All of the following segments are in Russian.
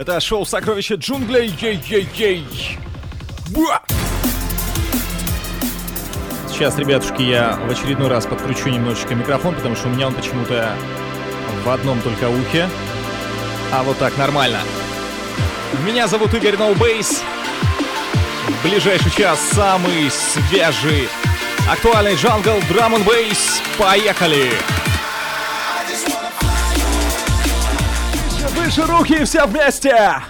Это шоу «Сокровища джунглей». Ей-ей-ей. Сейчас, ребятушки, я в очередной раз подключу немножечко микрофон, потому что у меня он почему-то в одном только ухе. А вот так нормально. Меня зовут Игорь Ноубейс. В ближайший час самый свежий, актуальный джангл драм н бейс. Поехали! Выше руки все вместе!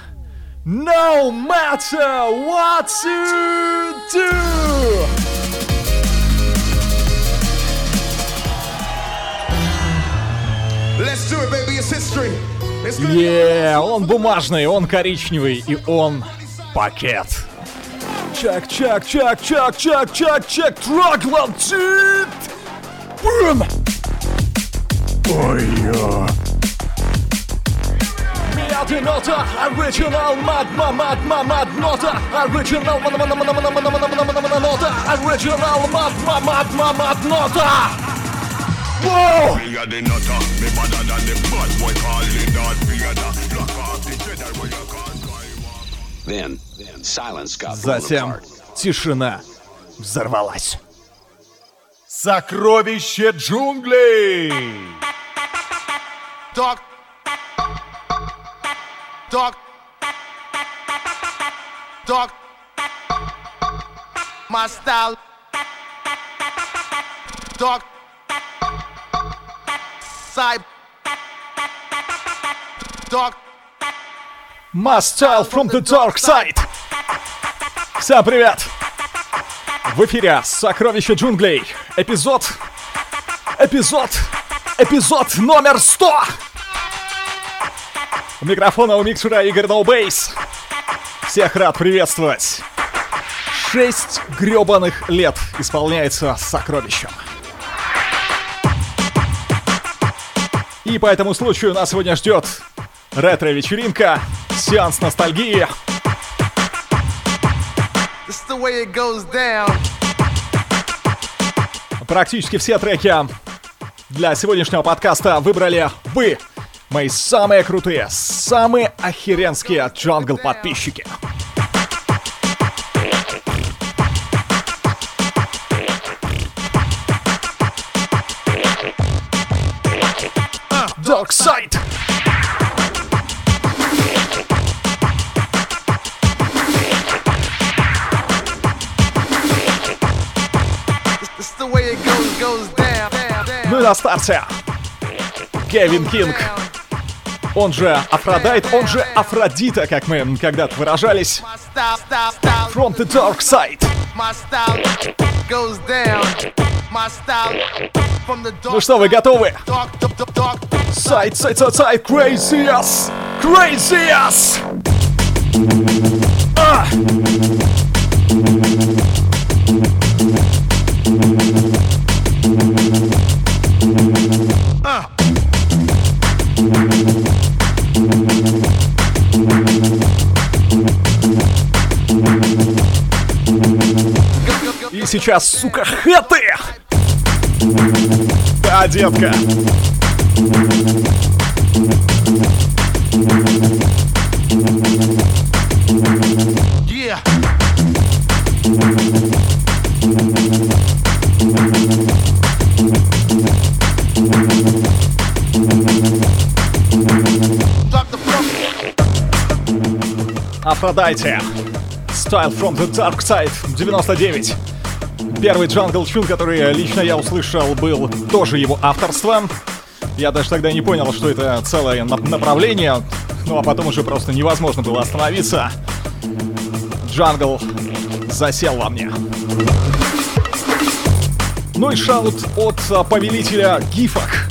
No matter what you do! Let's do it, baby. It's history. Yeah, он бумажный, он коричневый и он пакет. Чак, чак, чак, чак, чак, чак, чак, троглотит! Бум! Ой-ё. Мятый нота, оригинал, мадма, мадма, мад, нота, оригинал, нота, оригинал, мадма, мадма, мад, нота! Воу! Me a the nutter, me better than the bad boy calling Darth Vader. Block off the Jedi where you can't climb. Then, then silence got Затем тишина взорвалась. Сокровище джунглей! Talk. Talk. Talk. My style. Talk. Side. Talk. My style from the dark side. Всем привет! В эфире Сокровище джунглей. Эпизод... Эпизод... Эпизод номер 100! У микрофона у микшера Игорь Ноубейс. Всех рад приветствовать. Шесть гребаных лет исполняется сокровищем. И по этому случаю нас сегодня ждет ретро-вечеринка, сеанс ностальгии. Практически все треки для сегодняшнего подкаста выбрали вы, мои самые крутые, самые охеренские джангл подписчики. Dark Side. Ну и на старте Кевин Кинг, он же Aphrodite, он же Афродита, как мы когда-то выражались. From the Dark Side. Ну что, вы готовы? Сайт, сайт, сайт, сайт, crazy ass! Crazy ass! А! И сейчас, сука, хэты! Да, детка! Yeah. Aphrodite. Style from the Dark Side 99. Первый джангл tune, который лично я услышал, был тоже его авторством. Я даже тогда не понял, что это целое на- направление. Ну а потом уже просто невозможно было остановиться. Джангл засел во мне. Ну и shout от а, повелителя гифок.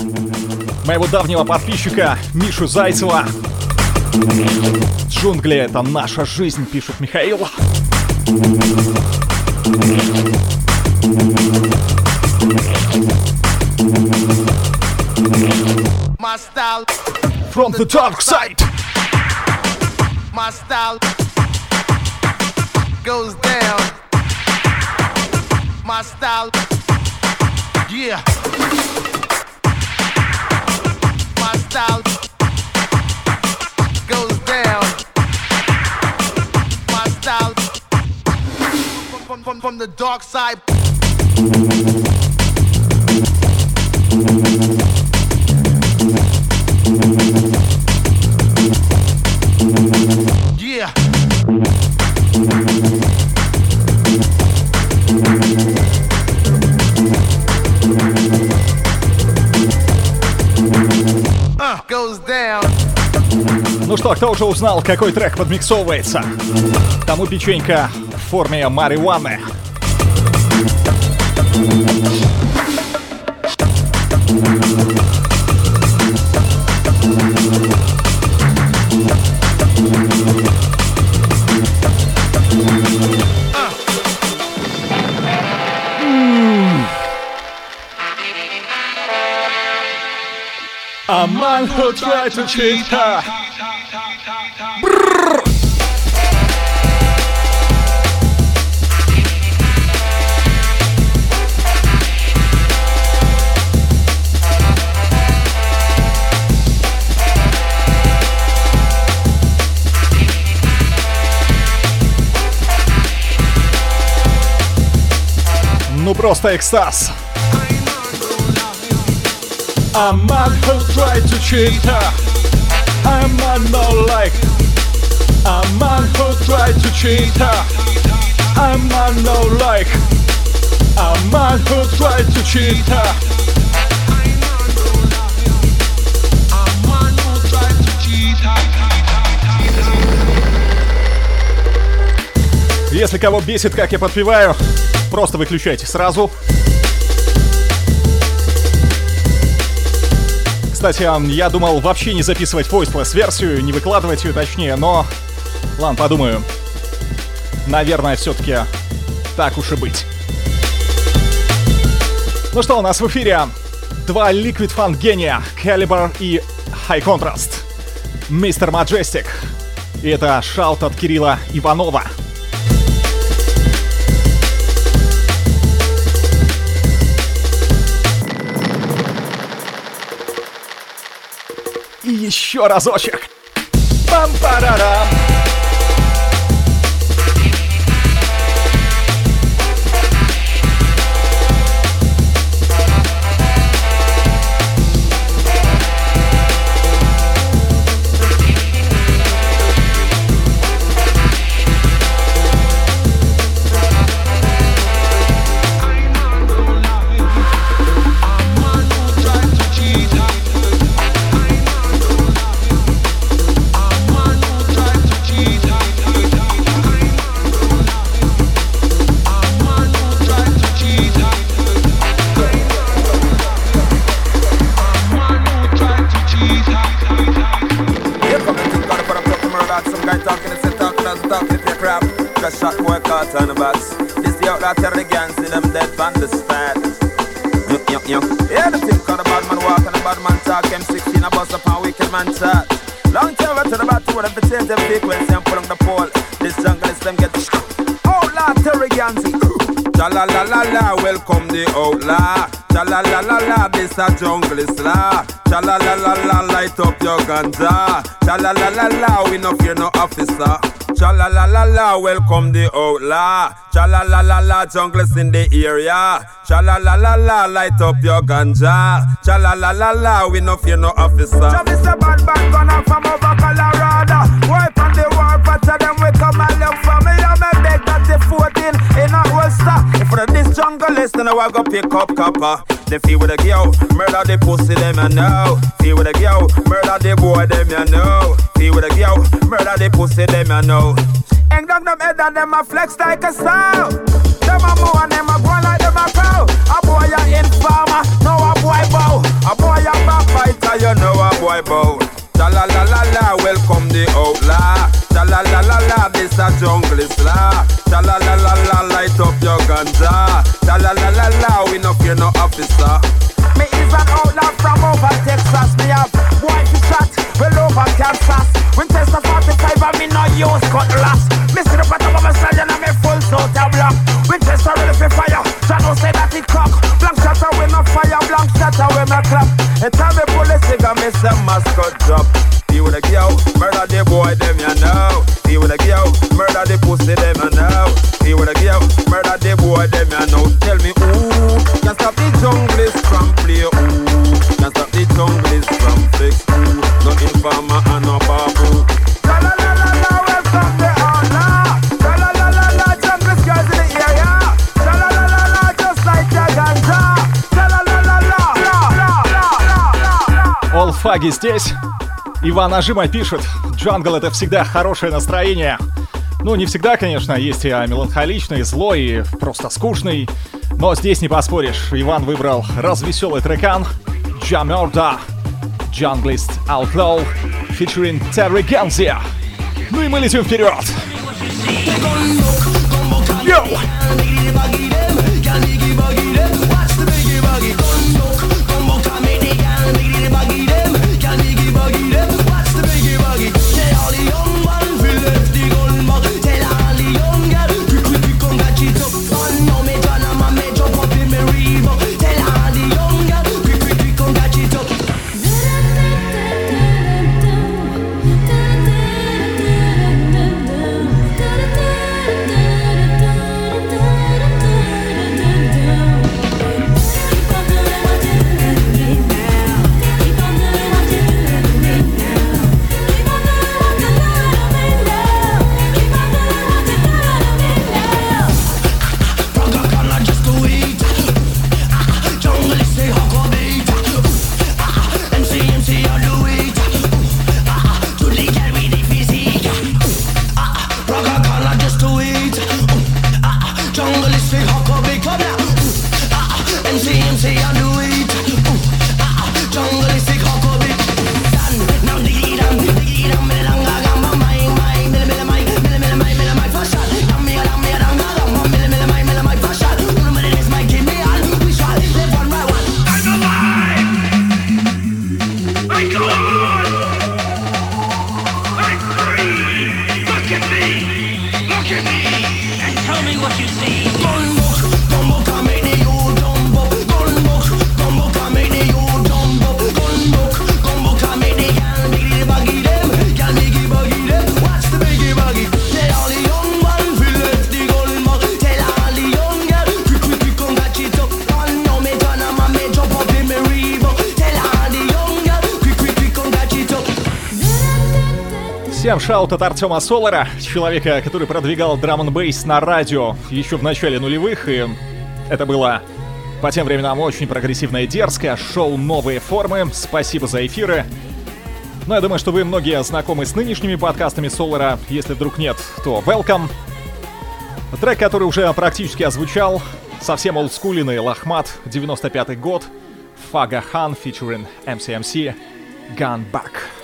Моего давнего подписчика Мишу Зайцева. Джунгли — это наша жизнь, пишет Михаил. My style from the dark side. My style goes down. My style, yeah. My style goes down. My style from, from, from the dark side. Ну что, кто уже узнал, какой трек подмиксовывается? Тому печенька в форме марихуаны. A man who tried to cheat her. Ну просто экстаз. A man who tried to cheat her. A man no like. A man who tried to cheat her. A man no like. A man who tried to cheat her. Если кого бесит, как я подпеваю, просто выключайте сразу. Кстати, я думал вообще не записывать voiceless версию, не выкладывать ее точнее, но... Ладно, подумаю. Наверное, все-таки так уж и быть. Ну что, у нас в эфире два Liquid Funk гения, Caliber и High Contrast. Мистер Majestic. И это шаут от Кирилла Иванова. Еще разочек. Пам-парарам. This the gang see them dead van the spot. Yup, yup, yup. Yeah, the thing called the bad man walk and the bad man talk. M16 a bust up and wicked man talk. Long time to the battle with them to change them frequency and pull on the pole. This jungle is them get outlaw Terry Ganzi. Cha la la la la, welcome the outlaw. Cha la la la la, this a jungle is law. Cha la la la la, light up your ganja. Cha la la la la, we no fear no officer. Cha la la la la, welcome the outlaw. Cha la la la la, jungle is in the area. Cha la la la la, light up your ganja. Cha la la la la, we no fear no officer. Travis a bad bad gunner from over Colorado. Wipe on the war, but them we come and look for me. I'm a they 14 in a holster. If for this jungle list, then I go pick up copper. They feel with a girl, murder the pussy, them you know. Feel with a girl, murder the boy, them you know. Feel with a girl, murder the pussy, them you know. Hang down them head and them a flex like a sow. Them a move and them a go like them a crow. A boy a informer, no a boy bow. A boy a backbiter, you know a boy bow. Cha la la la la, welcome the outlaw. Cha la la la la, this a jungle is law. Cha la la la la, light up your ganja. Cha la la la la, we no fear no officer. Me is an outlaw from over Texas. Me have boy to shot, well over Kansas. Winchester 45 and me no use cutlass. Me see the bottom of my stallion and me full suit of black. Winchester ready for fire. John say that it cock. Blank shatter with no fire, blank shatter with my clap. And time me pull the cigar, me say mascot drop. See with a girl, murder the boy, them you know. With a girl, murder the pussy, them you know. With a girl, murder the boy, them you know. Tell me can stop the junglist from play? Can stop the junglist from no informer and no babu? All здесь. Иван Ажима пишет, джангл это всегда хорошее настроение. Ну, не всегда, конечно, есть и меланхоличный, злой, и просто скучный. Но здесь не поспоришь. Иван выбрал развеселый трекан Джамерда Junglist Outlaw featuring Terry Ganzia. Ну и мы летим вперед. Йоу! Шаут от Артема Солара, человека, который продвигал драм бейс на радио еще в начале нулевых, и это было по тем временам очень прогрессивное и дерзкое, шоу «Новые формы», спасибо за эфиры. Ну, я думаю, что вы многие знакомы с нынешними подкастами Солара, если вдруг нет, то welcome. Трек, который уже практически озвучал, совсем олдскулиный Лохмат, 95 год, Фага Хан, featuring MCMC, Gun Back.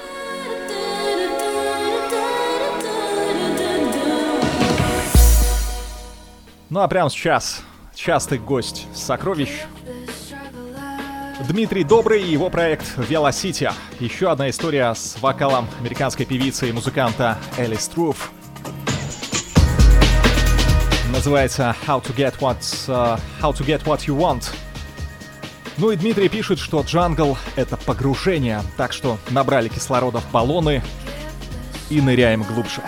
Ну а прямо сейчас частый гость сокровищ. Дмитрий Добрый и его проект Velocity. Еще одна история с вокалом американской певицы и музыканта Элис Труф. Называется How to Get What, uh, How to Get What You Want. Ну и Дмитрий пишет, что джангл — это погружение, так что набрали кислорода в баллоны и ныряем глубже.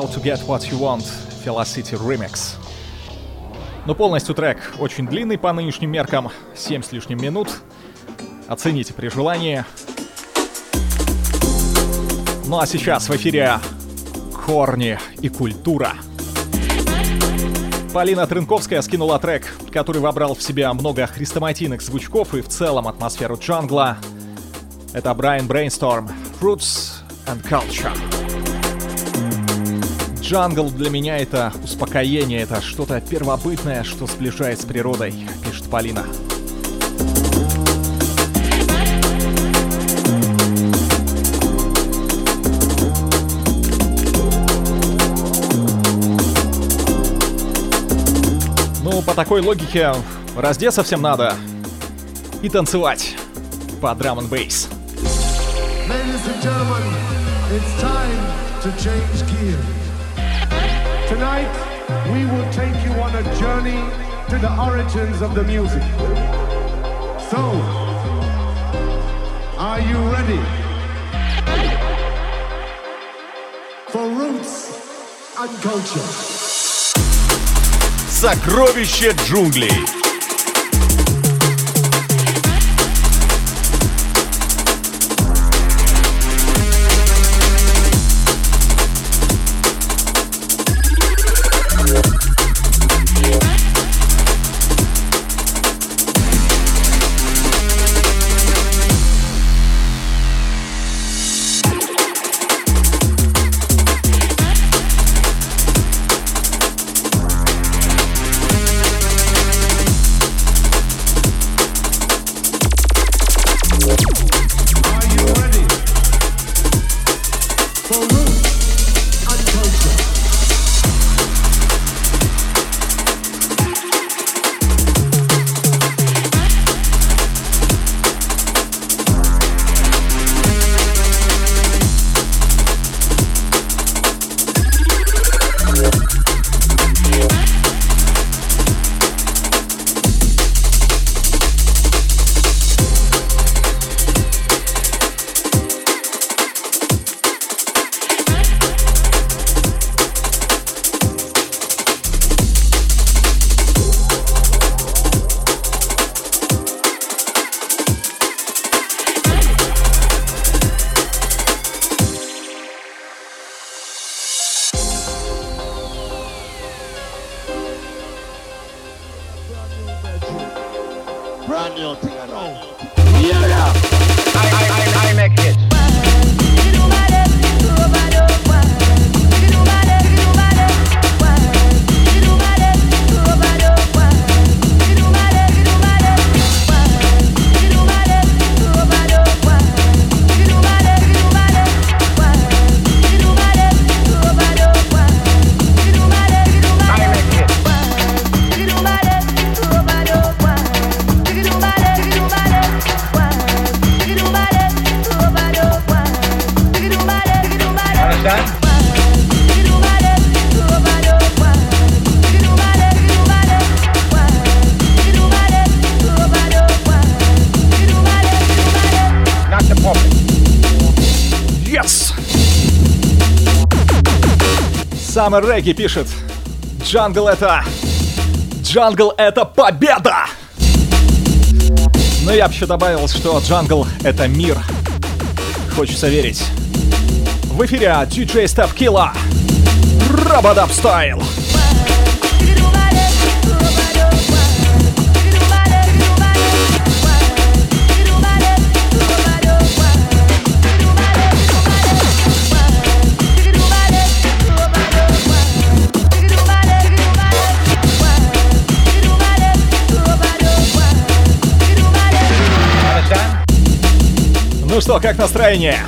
How to Get What You Want, Velocity Remix. Но полностью трек очень длинный по нынешним меркам, 7 с лишним минут. Оцените при желании. Ну а сейчас в эфире Корни и культура. Полина Трынковская скинула трек, который вобрал в себя много хрестоматийных звучков и в целом атмосферу джангла. Это Брайан Брейнсторм, Roots and Culture. Джангл для меня это успокоение, это что-то первобытное, что сближает с природой, пишет Полина. Ну, по такой логике, раздеться всем надо и танцевать по драм н бейс. It's time to change gear. Tonight, we will take you on a journey to the origins of the music. So, are you ready? For roots and culture. Сокровище джунглей. Summer Reggae пишет. Джангл это... Джангл это победа! Но я еще добавил, что джангл это мир. Хочется верить. В эфире DJ Step Killa. Rub-a-dub style. Что, как настроение?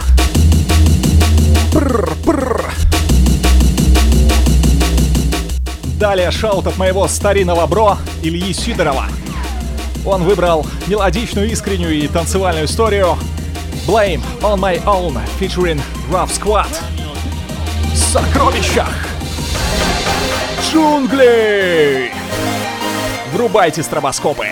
Пррр, пррр. Далее шаут от моего старинного бро Ильи Сидорова. Он выбрал мелодичную, искреннюю и танцевальную историю Blame on my own featuring Rough Squad. Сокровищах! Джунгли! Врубайте стробоскопы!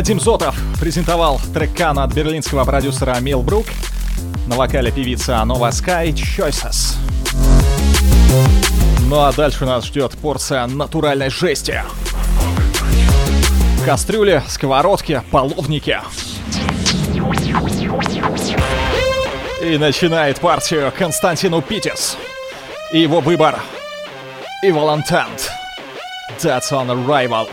Вадим Зотов презентовал трек Кана от берлинского продюсера Мил Брук на вокале певица Nova Sky Choices. Ну а дальше нас ждет порция натуральной жести. Кастрюли, сковородки, половники. И начинает партию Константину Питис. И его выбор. И Волантант. That's on arrival.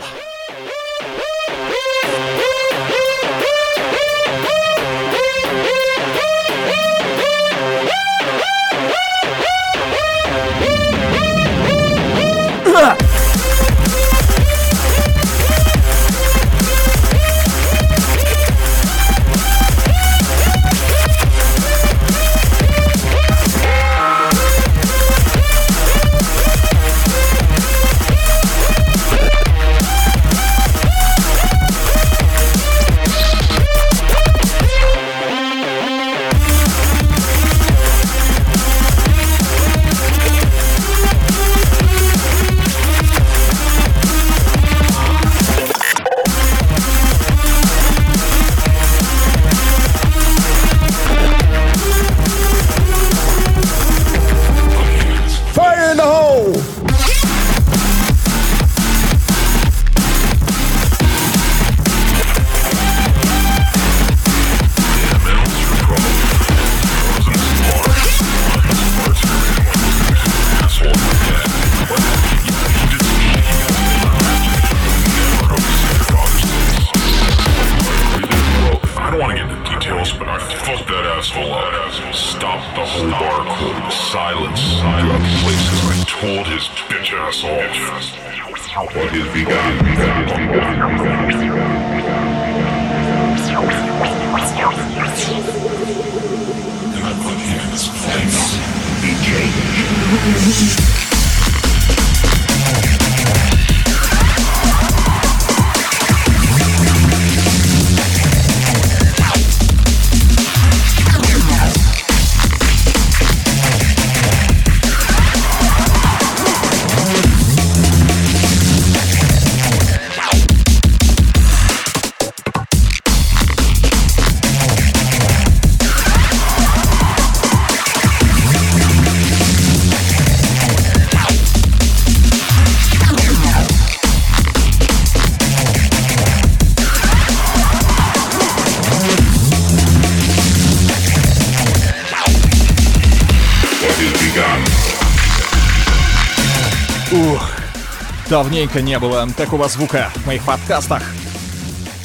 Давненько не было такого звука в моих подкастах.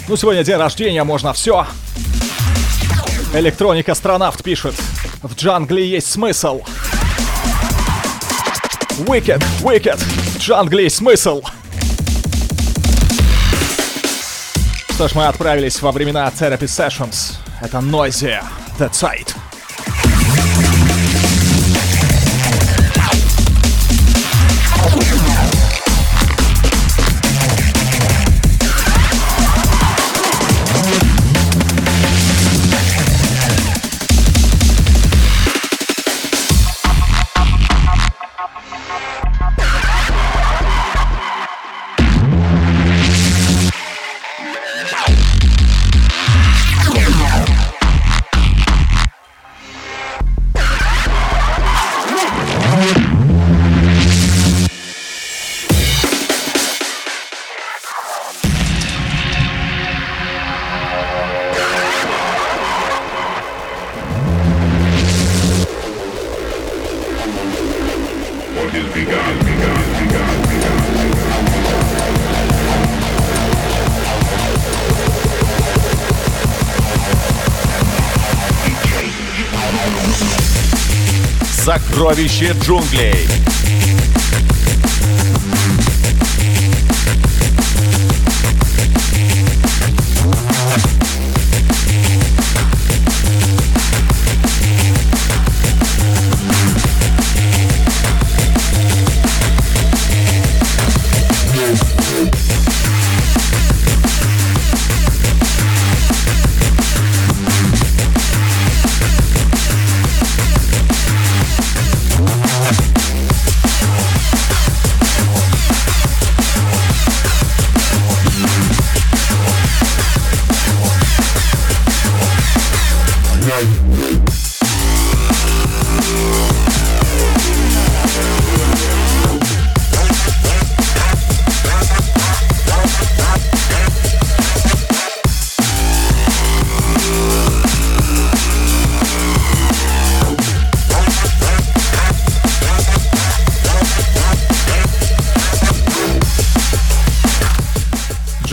Ну, сегодня день рождения, можно все. Электроника Астронавт пишет. В джангле есть смысл. Wicked, wicked. В джангле есть смысл. Что ж, мы отправились во времена Therapy Sessions. Это Noisy, The Side. Сокровище джунглей.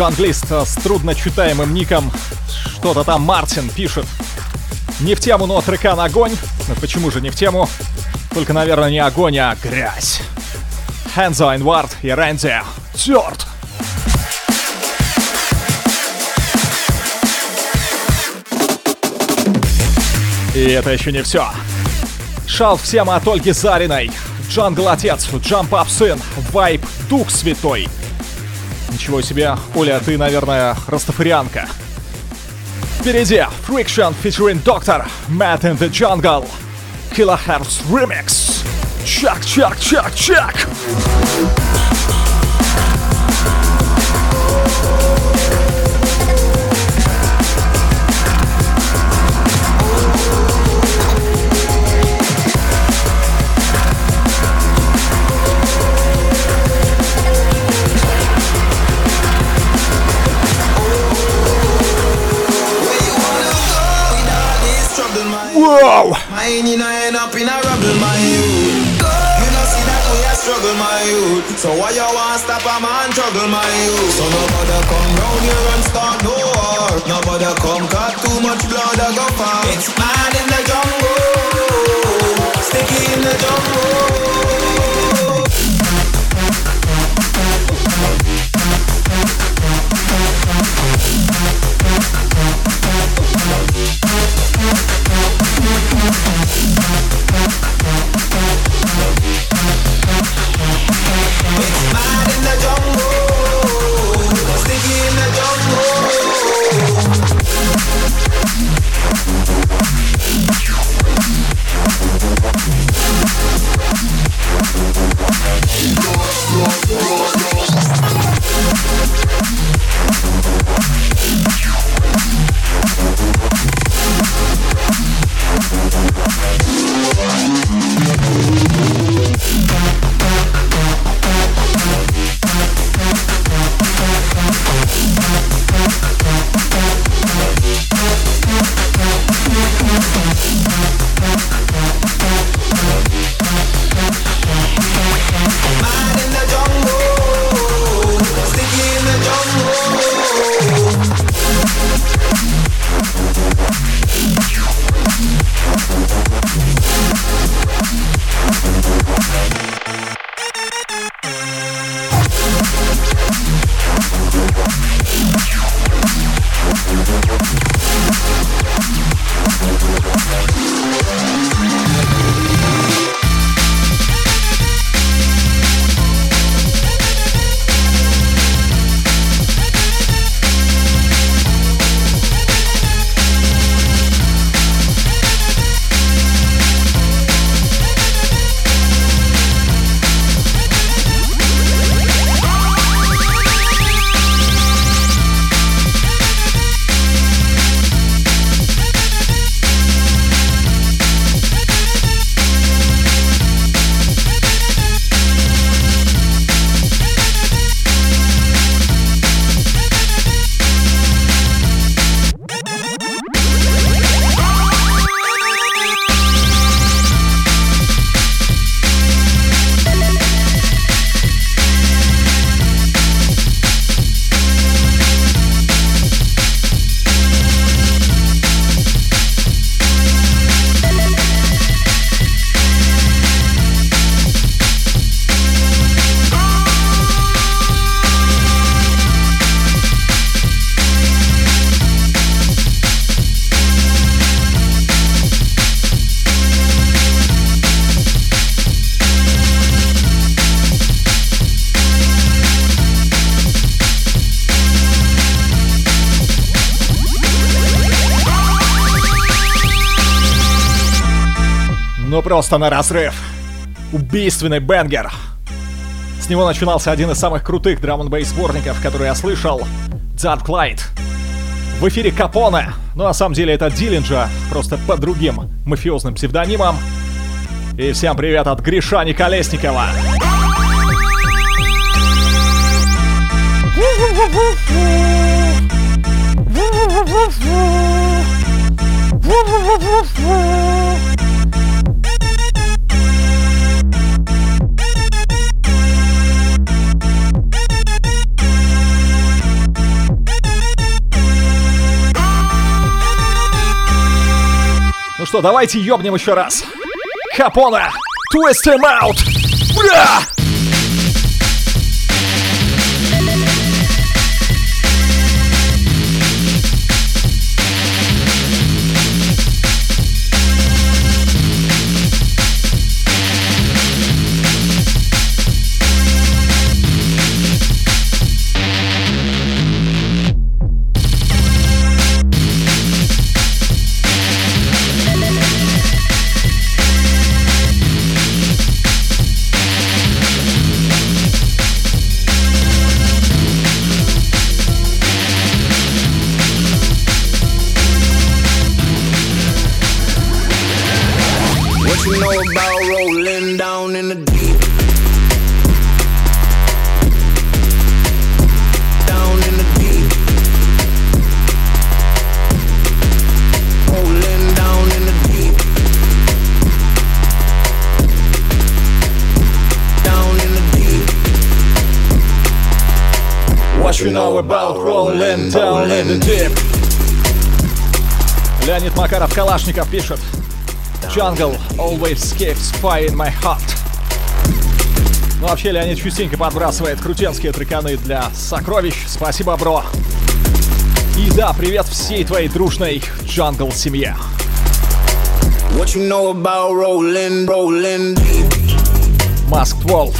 Джанглист с трудночитаемым ником что-то там Мартин пишет. Не в тему, но трекан огонь. Почему же не в тему? Только, наверное, не огонь, а грязь. Hanzo Inward и Randie. Dirt! И это еще не все. Shout всем от Ольги Зариной. Джангл Отец, Jump Up Сын, Вайп Дух Святой — Ничего себе. Оля, ты, наверное, растафарианка. Впереди Friction featuring Doctor, Matt in the Jungle, Kilohertz Remix. Чак, Bro! Mine you end up in a rubble, my youth. You know see that we I struggle, my youth. So why you wanna stop a man struggle, my youth? So nobody come round here and start no war. Nobody come cut too much blood, I go far. It's mad in the jungle. Просто на разрыв. Убийственный бенгер. С него начинался один из самых крутых драм н сборников, который я слышал. Dark Light. В эфире Капоне. Но на самом деле это Диллинджа, просто по другим мафиозным псевдонимам. И всем привет от Гришани Колесникова. Ну что, давайте ёбнем еще раз. Капона! Twist him out! Бля! Калашников пишет. Jungle always keeps fire in my heart. Ну вообще Леонид частенько подбрасывает крутенские треканы для сокровищ. Спасибо, бро. И да, привет всей твоей дружной Jungle семье. What you know about rolling, rolling? Masked Wolf.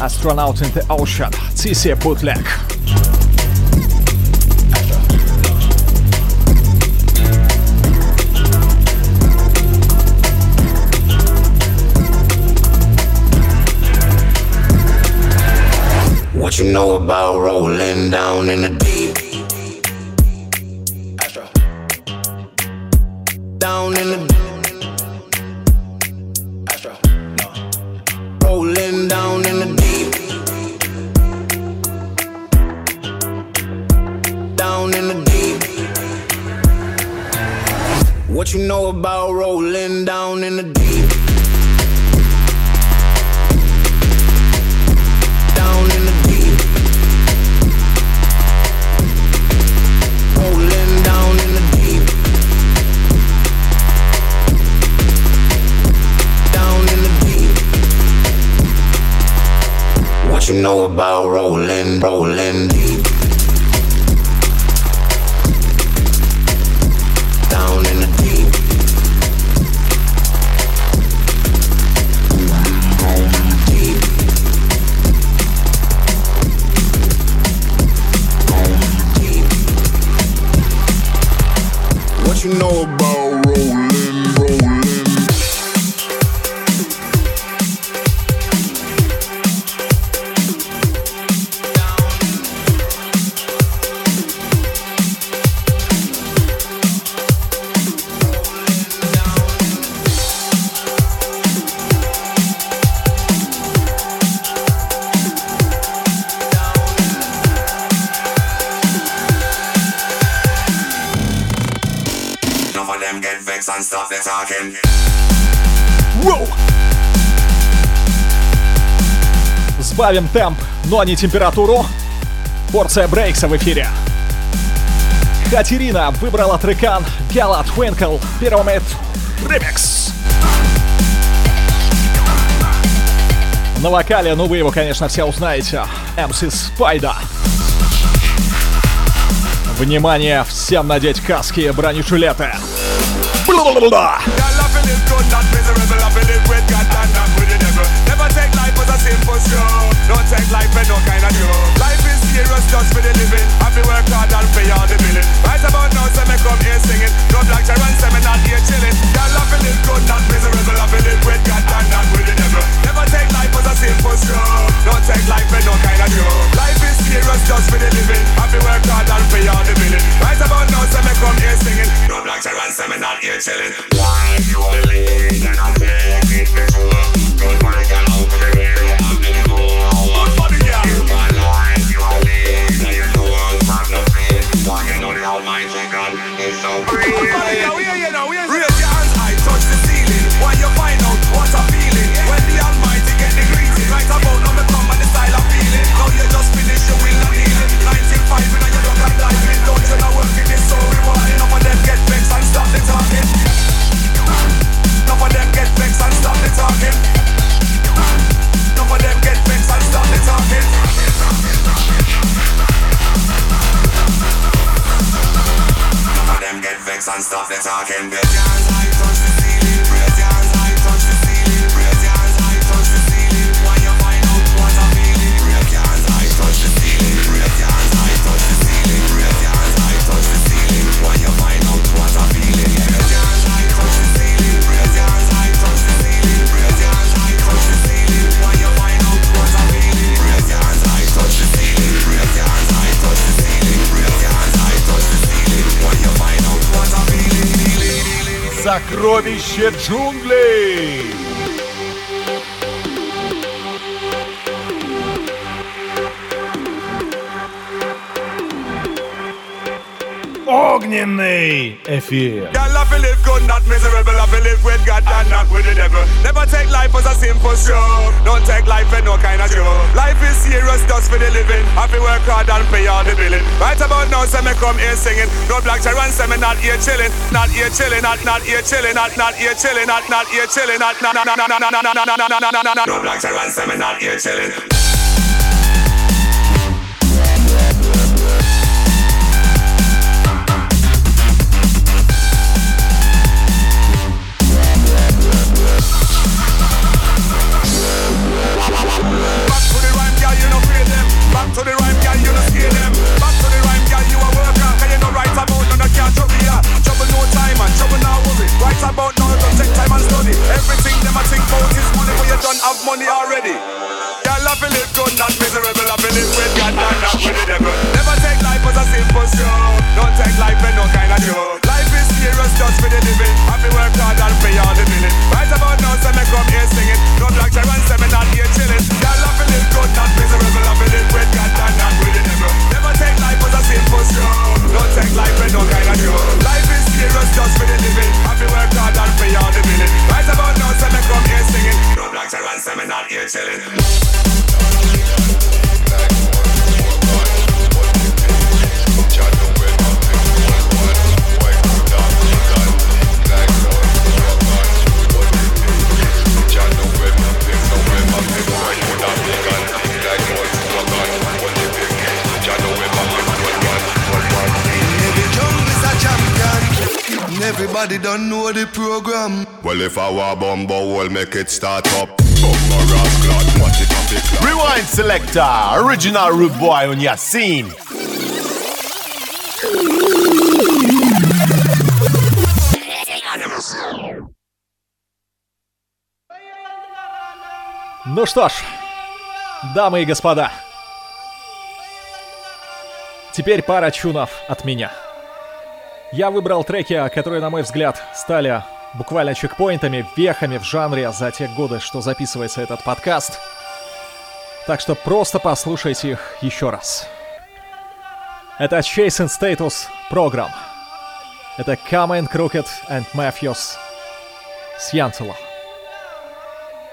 Astronaut in the Ocean. TC Bootleg. You know about rolling down in the deep? Темп, но не температуру. Порция брейкса в эфире. Катерина выбрала трекан Gala Twinkle Pyramid Remix. На вокале, ну вы его, конечно, все узнаете. MC Спайда. Внимание, всем надеть каски и бронежилеты. Бла-бла-бла-бла. Simple show. Don't take life for no kind of joke. Life is serious just for the living. Have to work hard and pay all the billing. Right about now, so me come here singing. No black and say me not here chilling. Y'all love it good, not miserable. Love it with God and not with the devil. Never take life as a simple stroke. Don't take life for no kind of joke. Life is serious just for the living. Have to work hard and pay all the billing. Right about now, so me come here singing. No black and say me not here chilling. Why you leaving? non-stop that I can be. Сокровище джунглей! Огненный эфир. Girl, I feel live good, not miserable. I feel live with God and not with the devil. Never take life as a simple show. Don't take life as no kind of joke. Life is serious, just for the living. Have to work hard and pay all the billing. Right about now, say me come here singing. No black Sharon, say me not here chilling, not here chilling, not not here chilling, not not here chilling, not not here chilling, not na na na na na na na na na na na na. No black Sharon, say me not here chilling. If I were bumbo, we'll make it start up. Rewind Selector, original rude boy on your scene. Ну что ж, дамы и господа, теперь пара чунов от меня. Я выбрал треки, которые, на мой взгляд, стали буквально чекпоинтами, вехами в жанре за те годы, что записывается этот подкаст. Так что просто послушайте их еще раз. Это Chasing Status Program. Это Come and Crooked and Matthews с Янцела.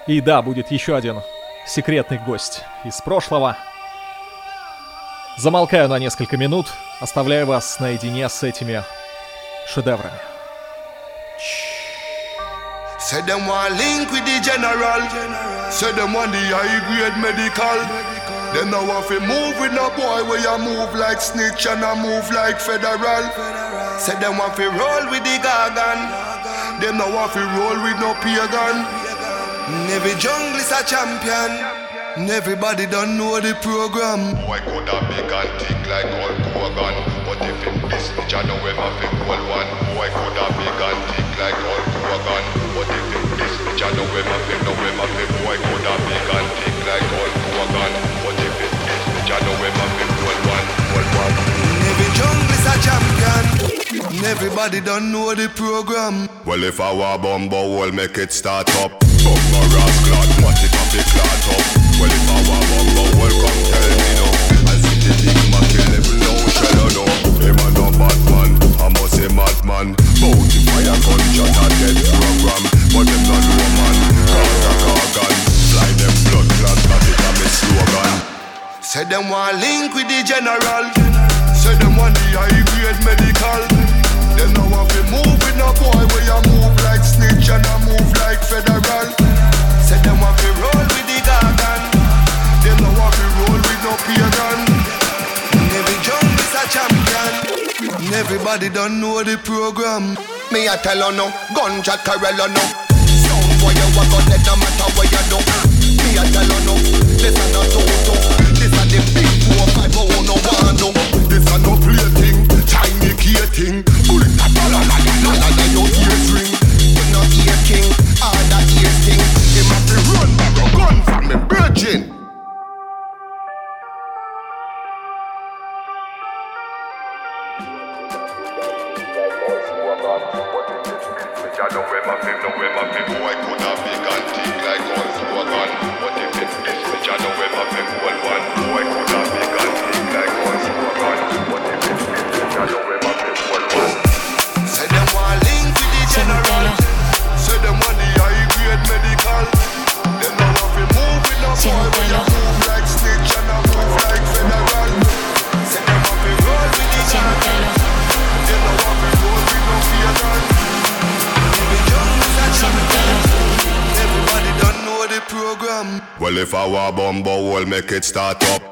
И да, будет еще один секретный гость из прошлого. Замолкаю на несколько минут, оставляю вас наедине с этими шедеврами. Say them want link with the general. Say them want the high grade medical. Them now want to move with no boy where you move like snitch and I move like federal. Say them want to roll with the gargan. Them now want to roll with no pagan. Every jungle is a champion. Everybody don't know the program. Boy could have big and like Hulk Hogan But if in this bitch I know a fi one Boy could have big and like Hulk wagon. If it this bitch, I know where my fit, know where my fit, boy, could I be gone, like if it this bitch, I know where my fit, one one, one one. Every jungle is a champion. And everybody don't know the program. Well, if I were bumbo, we'll make it start up. Bumbo rascal, what it up, up. Well, if I were bumbo, welcome the madman. Bounty fire gunshot and get program But them not woman, Carter Cargan Fly them blood clot, that it a me slogan. Say them want link with the general. Say them want the high grade medical. Them now want to move with no boy Where you move like snitch and I move like federal. Say them want to roll with the gargan Them now want to roll with no pagan. Every jump is a champion. Everybody don't know the program. Me a tell on no, gunja carrel no. Young boy you walk gun, it no matter what you do. Me a tell on no, this a no toto. This a the big four five, oh no one no. This a no play. it, start up.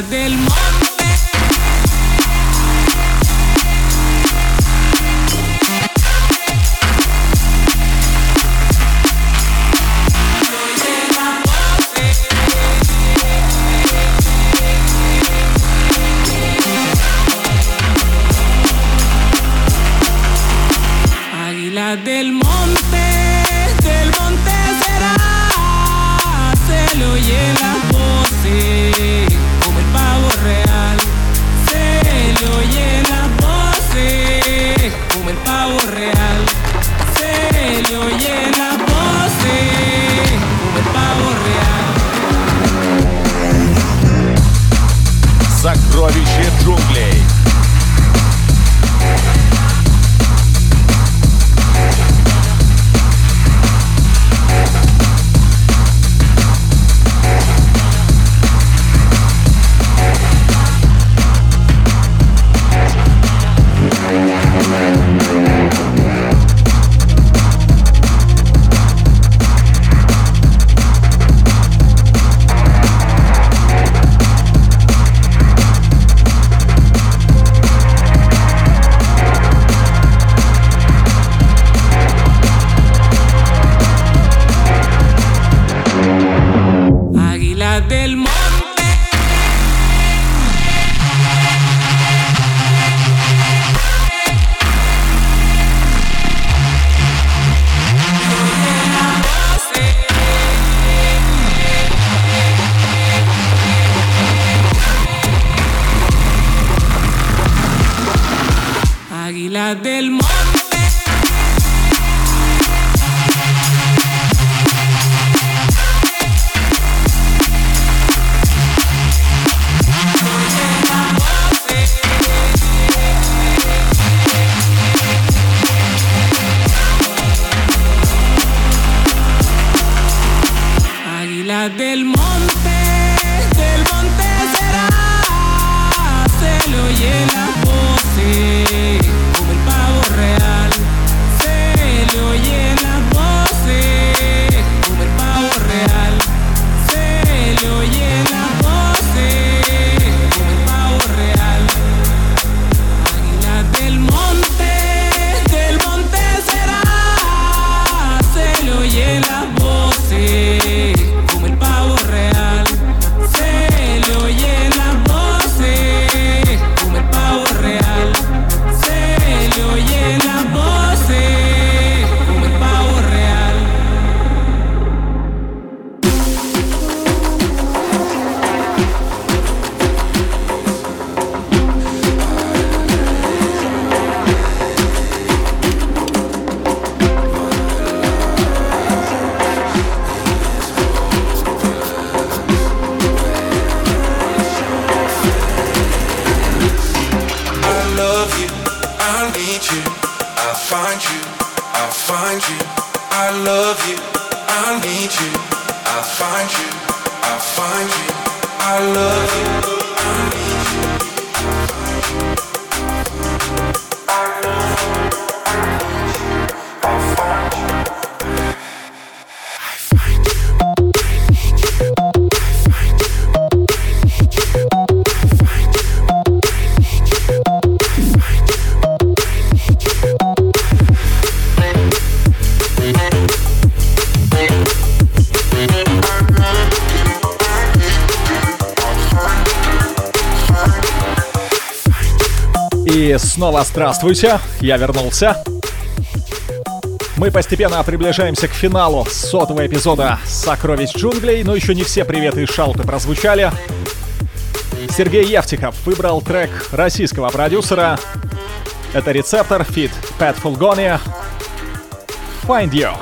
del mundo. I find you. I love you, I need you, I find you, I find you. I love you, снова здравствуйте, я вернулся. Мы постепенно приближаемся к финалу сотого эпизода «Сокровищ джунглей», но еще не все приветы и shout ы прозвучали. Сергей Евтиков выбрал трек российского продюсера. Это Receptor, feat Pat Fulgoni. Find You.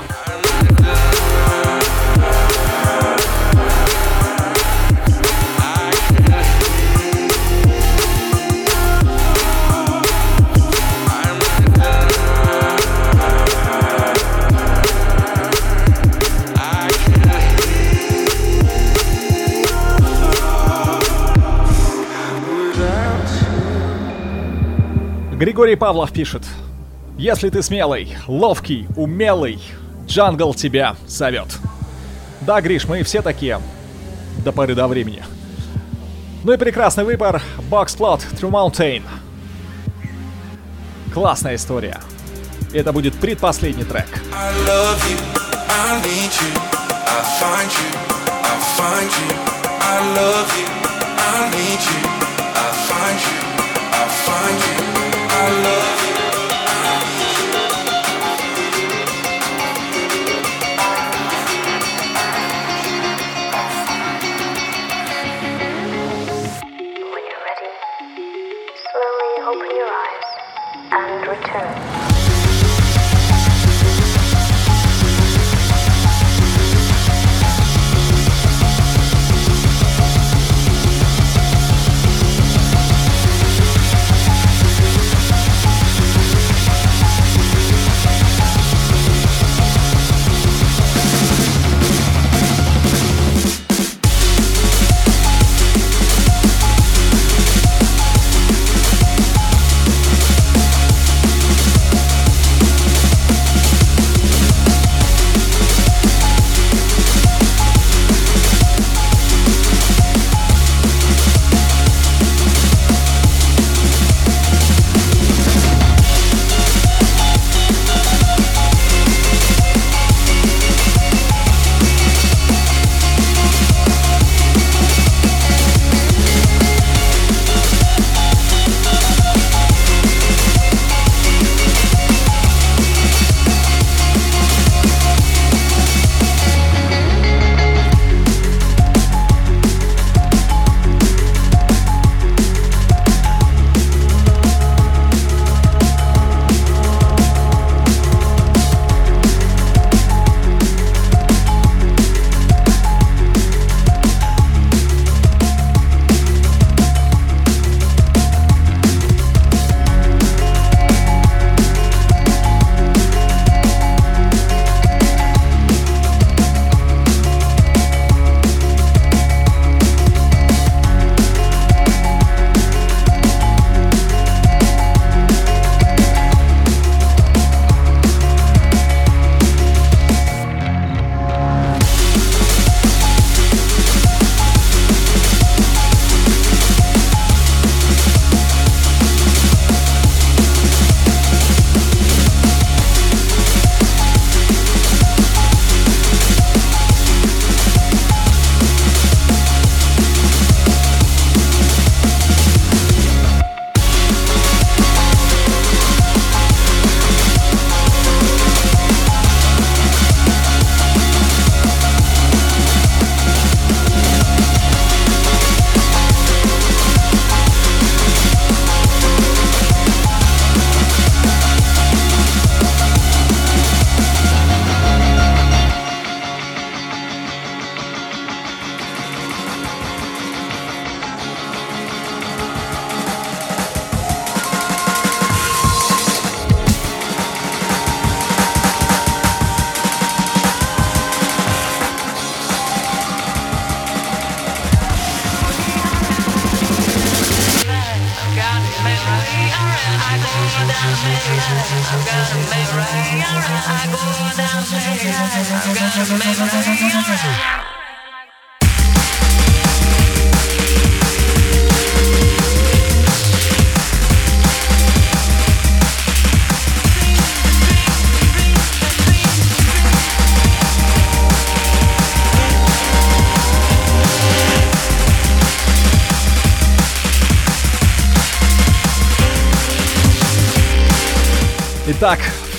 Григорий Павлов пишет. Если ты смелый, ловкий, умелый, джангл тебя зовет. Да, Гриш, мы все такие. До поры до времени. Ну и прекрасный выбор. Boxplot True Mountain. Классная история. Это будет предпоследний трек. I love you, I need you, I find you, I find you. our love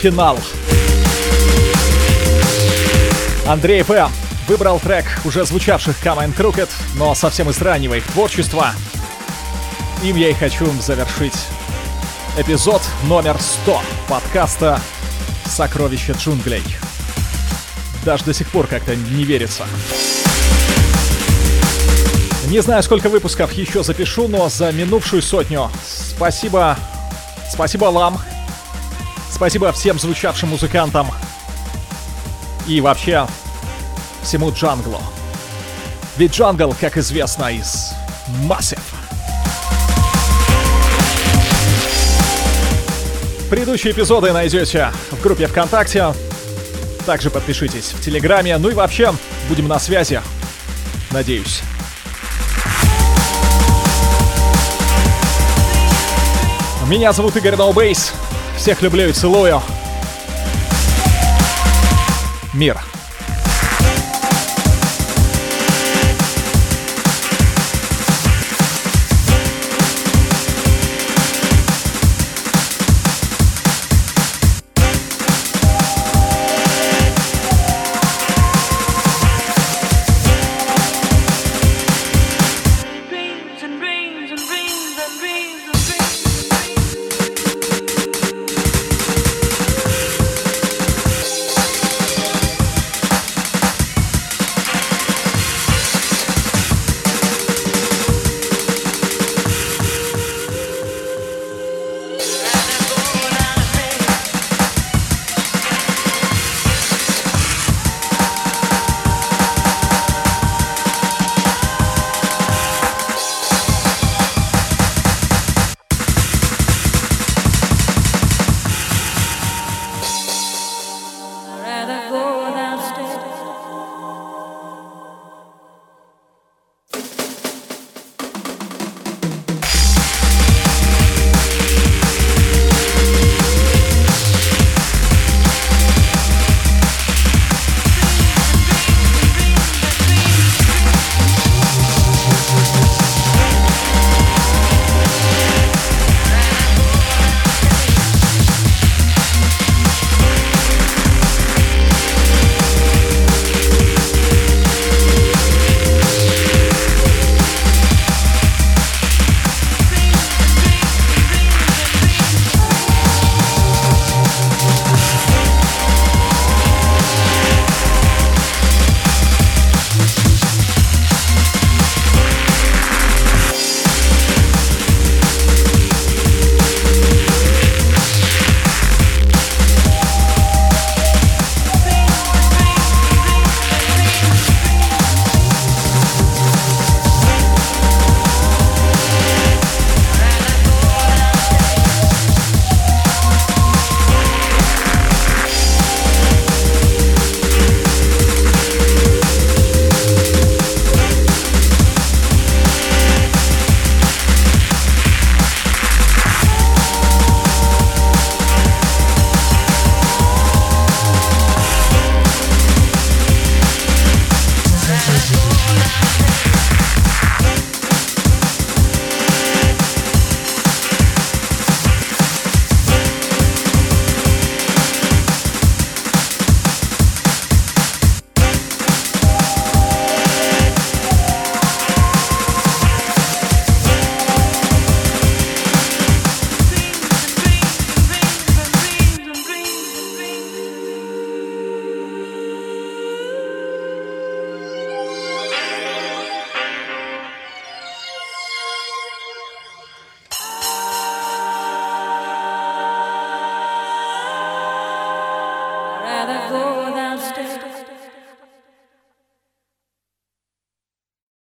финал. Андрей П. выбрал трек уже звучавших Come Crooked, но совсем из раннего их творчества. Им я и хочу завершить эпизод номер 100 подкаста «Сокровища джунглей». Даже до сих пор как-то не верится. Не знаю, сколько выпусков еще запишу, но за минувшую сотню спасибо, спасибо вам, спасибо всем звучавшим музыкантам и вообще всему джанглу. Ведь джангл, как известно, из Massive. Предыдущие эпизоды найдете в группе ВКонтакте. Также подпишитесь в Телеграме. Ну и вообще, будем на связи. Надеюсь. Меня зовут Игорь Ноубейс. Всех люблю и целую. Мир.